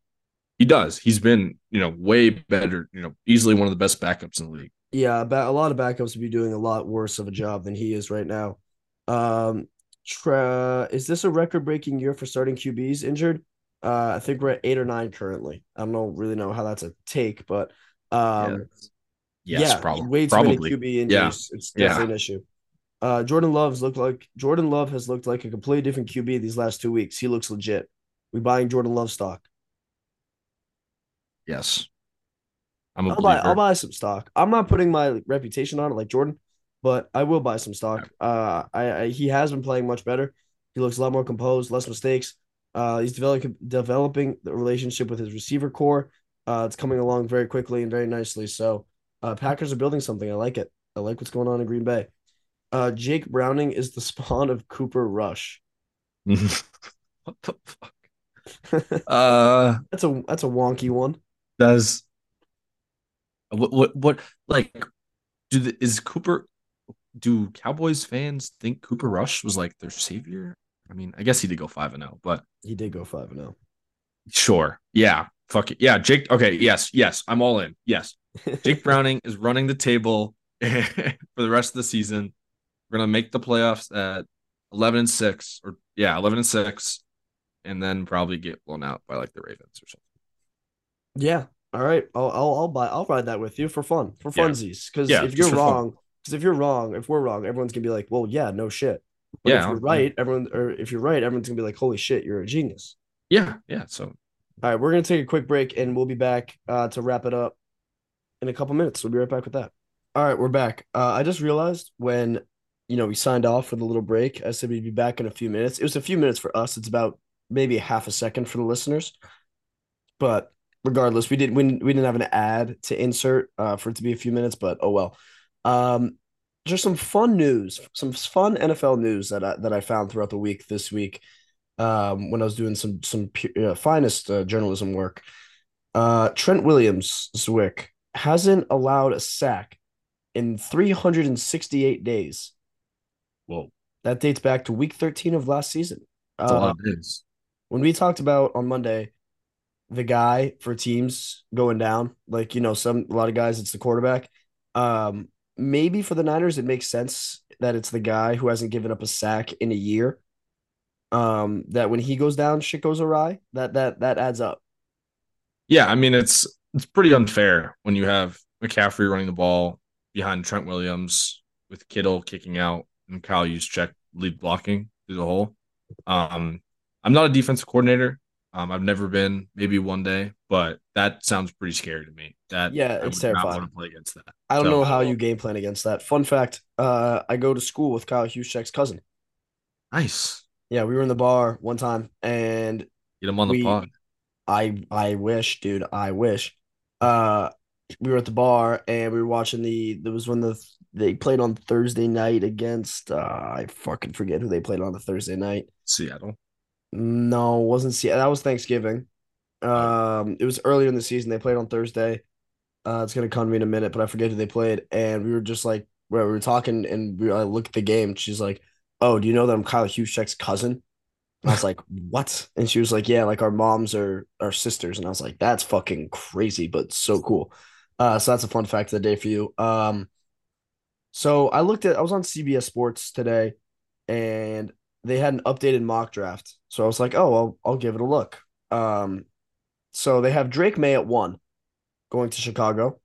he does. He's been, you know, way better, you know, easily one of the best backups in the league. Yeah, a lot of backups would be doing a lot worse of a job than he is right now. Um, tra- is this a record-breaking year for starting QBs injured? Uh, I think we're at eight or nine currently. I don't really know how that's a take, but um, yes, yeah, probably. way too probably. many QB injuries. It's Yeah. definitely an issue. Uh, Jordan Love's looked like Jordan Love has looked like a completely different QB these last two weeks. He looks legit. We buying Jordan Love stock. Yes. I'm a I'll buy. I'll buy some stock. I'm not putting my reputation on it like Jordan, but I will buy some stock. Uh, I, I he has been playing much better. He looks a lot more composed, less mistakes. Uh, he's developing developing the relationship with his receiver core. Uh, it's coming along very quickly and very nicely. So, uh, Packers are building something. I like it. I like what's going on in Green Bay. Uh, Jake Browning is the <laughs> spawn of Cooper Rush. <laughs> what the fuck? Uh <laughs> That's a that's a wonky one. does what what what like do the, is Cooper do Cowboys fans think Cooper Rush was like their savior? I mean, I guess he did go 5 and 0, but He did go five and oh. zero. sure. Yeah. Fuck it. Yeah, Jake okay, yes, yes, I'm all in. Yes. <laughs> Jake Browning is running the table <laughs> for the rest of the season. We're going to make the playoffs at 11 and 6 or yeah, 11 and 6 and then probably get blown out by like the Ravens or something. Yeah. All right. I'll I'll, I'll buy. I'll ride that with you for fun, for funsies. Because Yeah, if you're wrong, because if you're wrong, if we're wrong, everyone's gonna be like, "Well, yeah, no shit." But Yeah, if you're right, everyone, or if you're right, everyone's gonna be like, "Holy shit, you're a genius." Yeah, yeah. So All right, we're gonna take a quick break, and we'll be back uh, to wrap it up in a couple minutes. We'll be right back with that. All right, we're back. Uh, I just realized when you know we signed off for the little break, I said we'd be back in a few minutes. It was a few minutes for us. It's about maybe a half a second for the listeners, but regardless, we did we, we didn't have an ad to insert uh, for it to be a few minutes, but oh well. Um, just some fun news, some fun NFL news that I, that I found throughout the week this week um, when I was doing some some uh, finest uh, journalism work. Uh, Trent Williams Zwick hasn't allowed a sack in 368 days. whoa, That dates back to week 13 of last season. that's a Uh, lot of days. when we talked about on Monday, the guy for teams going down, like you know, some a lot of guys, it's the quarterback. Um, maybe for the Niners, it makes sense that it's the guy who hasn't given up a sack in a year. Um, that when he goes down, shit goes awry. That that that adds up. Yeah, I mean it's it's pretty unfair when you have McCaffrey running the ball behind Trent Williams with Kittle kicking out and Kyle Juszczyk lead blocking through the hole. Um, I'm not a defensive coordinator. Um, I've never been, maybe one day, but that sounds pretty scary to me. That Yeah, I it's terrifying. to play against that. I don't So- know how you game plan against that. Fun fact: uh, I go to school with Kyle Juszczyk's cousin. Nice. Yeah, we were in the bar one time, and Get him on the We- pod. I I wish, dude, I wish. Uh, we were at the bar and we were watching the. There was when the they played on Thursday night against. Uh, I fucking forget who they played on the Thursday night. Seattle. No, wasn't see that was Thanksgiving. Um, it was earlier in the season. They played on Thursday. Uh, it's gonna come to me in a minute, but I forget who they played. And we were just like, we were talking, and we I look at the game. She's like, "Oh, do you know that I'm Kyle Juszczyk's cousin?" And I was like, "What?" And she was like, "Yeah, like our moms are our sisters." And I was like, "That's fucking crazy, but so cool." Uh, so that's a fun fact of the day for you. Um, so I looked at I was on CBS Sports today, and they had an updated mock draft. So I was like, "Oh, I'll I'll give it a look." Um, so they have Drake Maye at one, going to Chicago.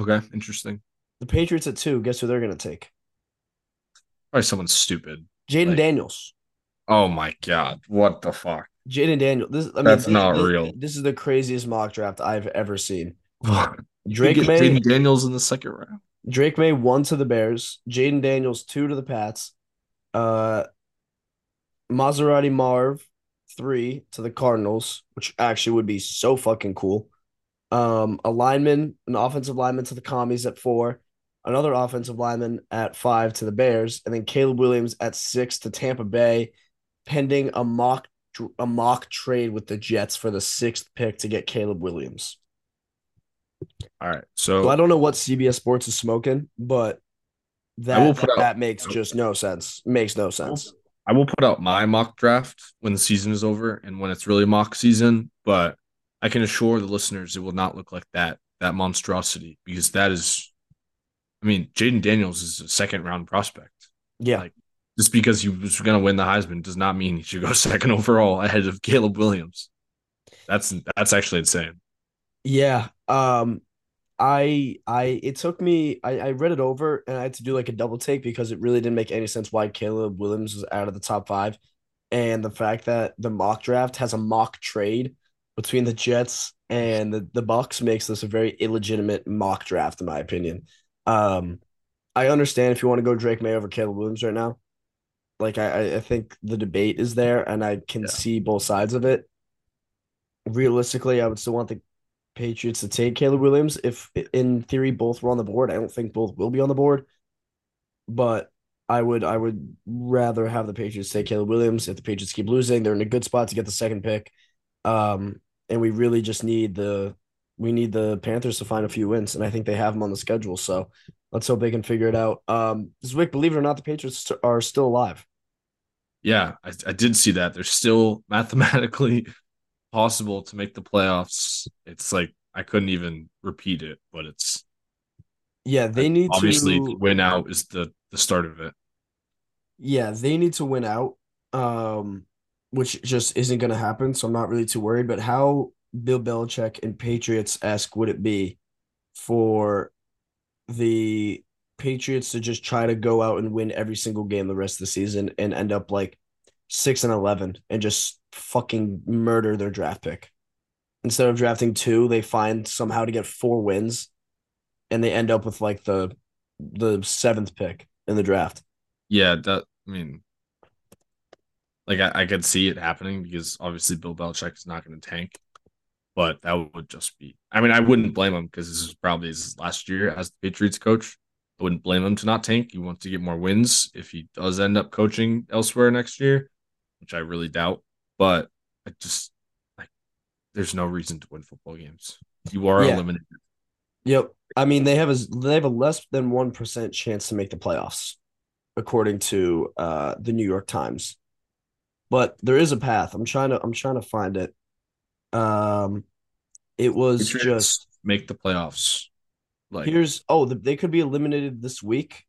Okay, interesting. The Patriots at two. Guess who they're going to take? Probably someone stupid. Jayden Like- Daniels. Oh my god, what the fuck? Jayden Daniels. This I mean, That's this- not this- real. This is the craziest mock draft I've ever seen. <laughs> Drake Drake Maye. Jayden Daniels in the second round. Drake Maye one to the Bears. Jayden Daniels two to the Pats. Uh, Maserati Marv three to the Cardinals, which actually would be so fucking cool. Um, a lineman, an offensive lineman to the Commies at four, another offensive lineman at five to the Bears, and then Caleb Williams at six to Tampa Bay, pending a mock a mock trade with the Jets for the sixth pick to get Caleb Williams. All right, so, So I don't know what CBS Sports is smoking, but that that, out- that makes just no sense. Makes no sense. I will put out my mock draft when the season is over and when it's really mock season, but I can assure the listeners it will not look like that that monstrosity because that is I mean, Jayden Daniels is a second round prospect. Yeah. Like, Just because he was going to win the Heisman does not mean he should go <laughs> second overall ahead of Caleb Williams. That's that's actually insane. Yeah. Um I I it took me I, I read it over and I had to do like a double take because it really didn't make any sense why Caleb Williams was out of the top five. And the fact that the mock draft has a mock trade between the Jets and the, the Bucs makes this a very illegitimate mock draft, in my opinion. Um I understand if you want to go Drake Maye over Caleb Williams right now. Like I, I- think the debate is there and I can Yeah. see both sides of it. Realistically, I would still want the Patriots to take Caleb Williams if in theory both were on the board. I don't think both will be on the board. But I would I would rather have the Patriots take Caleb Williams. If the Patriots keep losing, they're in a good spot to get the second pick. Um, and we really just need the we need the Panthers to find a few wins, and I think they have them on the schedule. So let's hope they can figure it out. Um, Zwick, believe it or not, the Patriots are still alive. Yeah, I, I did see that. They're still mathematically possible to make the playoffs. It's like I couldn't even repeat it, but it's Yeah, they need obviously to win out is the the start of it. Yeah, they need to win out, um, which just isn't going to happen. So I'm not really too worried. But how Bill Belichick and Patriots esque would it be for the Patriots to just try to go out and win every single game the rest of the season and end up like six and eleven and just fucking murder their draft pick? Instead of drafting two, they find somehow to get four wins, and they end up with like the the seventh pick in the draft. Yeah, that I mean, like I, I could see it happening because obviously Bill Belichick is not going to tank, but that would just be. I mean, I wouldn't blame him because this is probably his last year as the Patriots coach. I wouldn't blame him to not tank. He wants to get more wins if he does end up coaching elsewhere next year, which I really doubt. But I just like, there's no reason to win football games. You are Yeah. eliminated. Yep. I mean, they have a they have a less than one percent chance to make the playoffs, according to uh the New York Times. But there is a path. I'm trying to I'm trying to find it. Um, it was just make the playoffs. Like here's oh the, they could be eliminated this week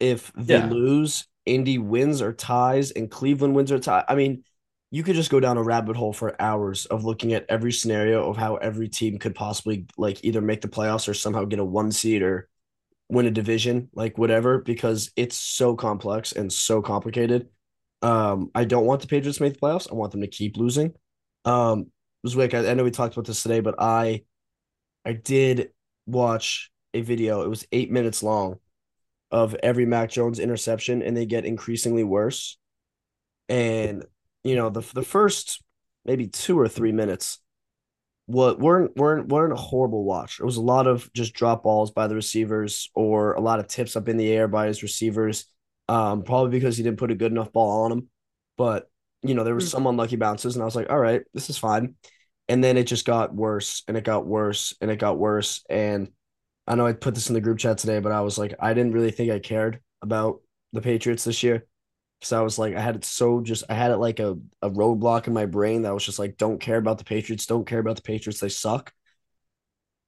if they Yeah. lose. Indy wins or ties, and Cleveland wins or tie. I mean, you could just go down a rabbit hole for hours of looking at every scenario of how every team could possibly like either make the playoffs or somehow get a one seed or win a division, like whatever, because it's so complex and so complicated. Um, I don't want the Patriots to make the playoffs. I want them to keep losing. Um, Zwick, I, I know we talked about this today, but I I did watch a video. It was eight minutes long of every Mac Jones interception, and they get increasingly worse. And you know, the the first maybe two or three minutes what weren't weren't weren't a horrible watch. It was a lot of just drop balls by the receivers or a lot of tips up in the air by his receivers. Um, probably because he didn't put a good enough ball on him. But you know, there was some unlucky bounces, and I was like, all right, this is fine. And then it just got worse and it got worse and it got worse. And I know I put this in the group chat today, but I was like, I didn't really think I cared about the Patriots this year. Because I was like, I had it so just, I had it like a, a roadblock in my brain that was just like, don't care about the Patriots, don't care about the Patriots, they suck.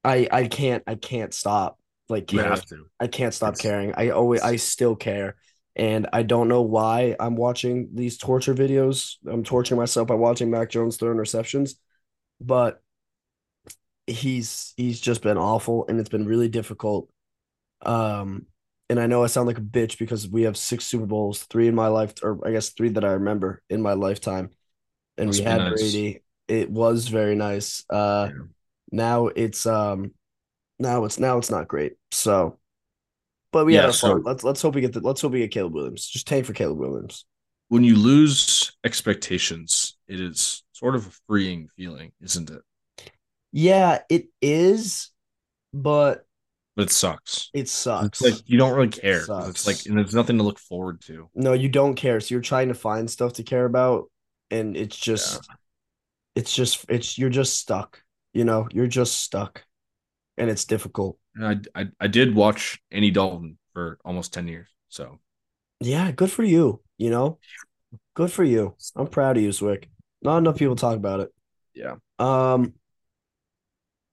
I I can't I can't stop like You caring. have to. I can't stop It's- caring. I always I still care. And I don't know why I'm watching these torture videos. I'm torturing myself by watching Mac Jones throw interceptions, but he's he's just been awful and it's been really difficult. Um and I know I sound like a bitch because we have six Super Bowls, three in my life, or I guess three that I remember in my lifetime. And Must we had nice. Brady. It was very nice. Uh Yeah. now it's um now it's now it's not great. So but we Yeah, had our so- fun. Let's let's hope we get the let's hope we get Caleb Williams. Just tank for Caleb Williams. When you lose expectations, it is sort of a freeing feeling, isn't it? Yeah, it is, but But it sucks. it sucks. It's like you don't really care. 'cause It's like and there's nothing to look forward to. no, you don't care. So you're trying to find stuff to care about, and it's just it's just it's you're just stuck. You know, you're just stuck. And it's difficult. And I, I I did watch Andy Dalton for almost 10 years. So Yeah, good for you. You know, good for you. I'm proud of you, Zwick. Not enough people talk about it. yeah. Um,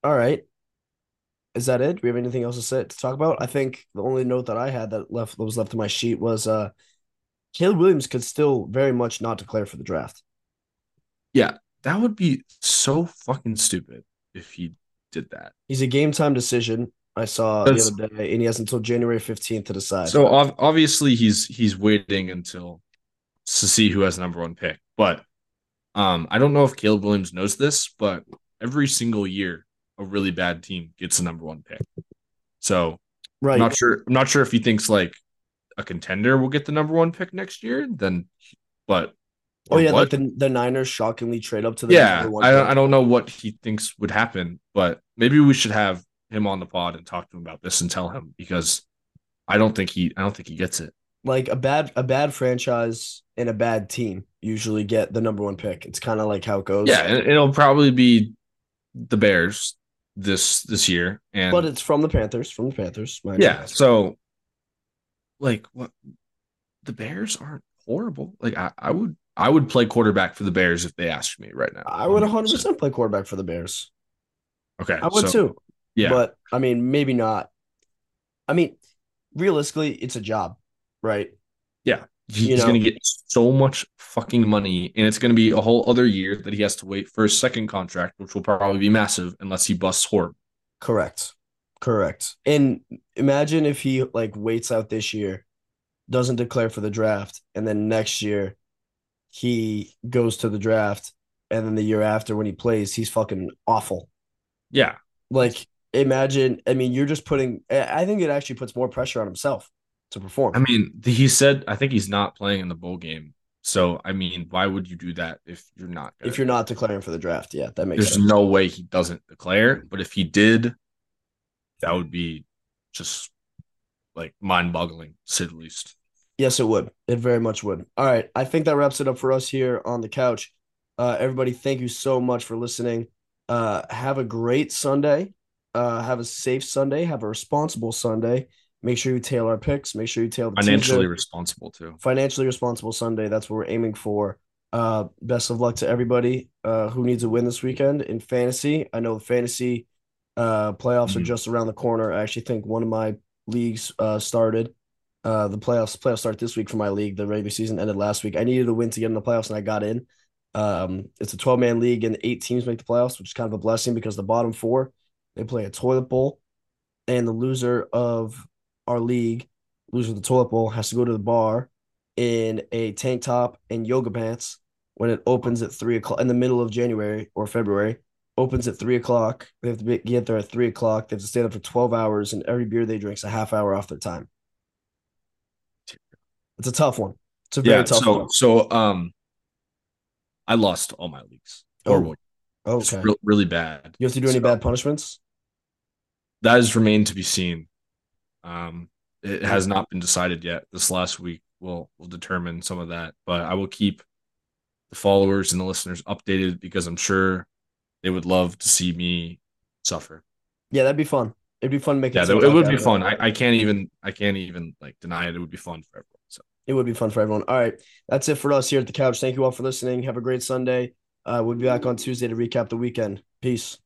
all right. Is that it? Do we have anything else to say to talk about? I think the only note that I had that left that was left in my sheet was uh Caleb Williams could still very much not declare for the draft. Yeah. That would be so fucking stupid if he did that. He's a game time decision. I saw That's- the other day, and he has until January 15th to decide. So ov- obviously he's he's waiting until to see who has the number one pick. But um, I don't know if Caleb Williams knows this, but every single year a really bad team gets the number one pick. So right. I'm not sure. I'm not sure if he thinks like a contender will get the number one pick next year. Then, but oh yeah, what? like the, the Niners shockingly trade up to the yeah, number one I don't. I don't know what he thinks would happen, but maybe we should have him on the pod and talk to him about this and tell him because I don't think he I don't think he gets it. like a bad a bad franchise and a bad team usually get the number one pick. It's kind of like how it goes. Yeah, it'll probably be the Bears this this year, and but it's from the Panthers. From the Panthers. yeah, so like what the Bears aren't horrible. Like I, I would I would play quarterback for the Bears if they asked me right now. I would 100 percent play quarterback for the Bears. Okay, I would so, too. Yeah, But I mean, maybe not. I mean, realistically, it's a job, right? yeah, He- you he's know- gonna get so much fucking money, and it's gonna be a whole other year that he has to wait for his second contract, which will probably be massive unless he busts horrible. Correct. Correct. And imagine if he like waits out this year, doesn't declare for the draft, and then next year he goes to the draft, and then the year after when he plays, he's fucking awful. Yeah, Like imagine, I mean, you're just putting I I think it actually puts more pressure on himself to perform. I mean, he said I think he's not playing in the bowl game. So I mean, why would you do that if you're not? If you're not declaring for the draft, yeah, that makes There's sense. no way he doesn't declare, but if he did, that would be just like mind-boggling, to say the least. Yes, it would. It very much would. All right. I think that wraps it up for us here on the couch. Uh, everybody, thank you so much for listening. Uh, have a great Sunday. Uh, have a safe Sunday. Have a responsible Sunday. Make sure you tail our picks. Make sure you tail the Financially teaser. responsible too. financially responsible Sunday. That's what we're aiming for. Uh, best of luck to everybody uh, who needs a win this weekend in fantasy. I know the fantasy uh, playoffs are Mhm. just around the corner. I actually think one of my leagues uh, started. Uh, the playoffs playoffs start this week for my league. The regular season ended last week. I needed a win to get in the playoffs, and I got in. Um, it's a 12 man league, and eight teams make the playoffs, which is kind of a blessing because the bottom four they play a toilet bowl, and the loser of our league, loser of the toilet bowl, has to go to the bar in a tank top and yoga pants when it opens at three o'clock in the middle of January or February. Opens at three o'clock. They have to be, get there at three o'clock. They have to stay there for 12 hours, and every beer they drink is a half hour off their time. It's a tough one. It's a very Yeah. tough So one. so um, I lost all my leagues. Horrible. Just Okay. re- really bad. You have to do any bad punishments? That has remained to be seen. Um, it has not been decided yet. This last week will will determine some of that, but I will keep the followers and the listeners updated because I'm sure they would love to see me suffer. Yeah, that'd be fun. It'd be fun making. Yeah, it would be fun. I, I can't even I can't even like deny it. It would be fun for everyone. So It would be fun for everyone. All right, that's it for us here at the couch. Thank you all for listening. Have a great Sunday. Uh, we'll be back on Tuesday to recap the weekend. Peace.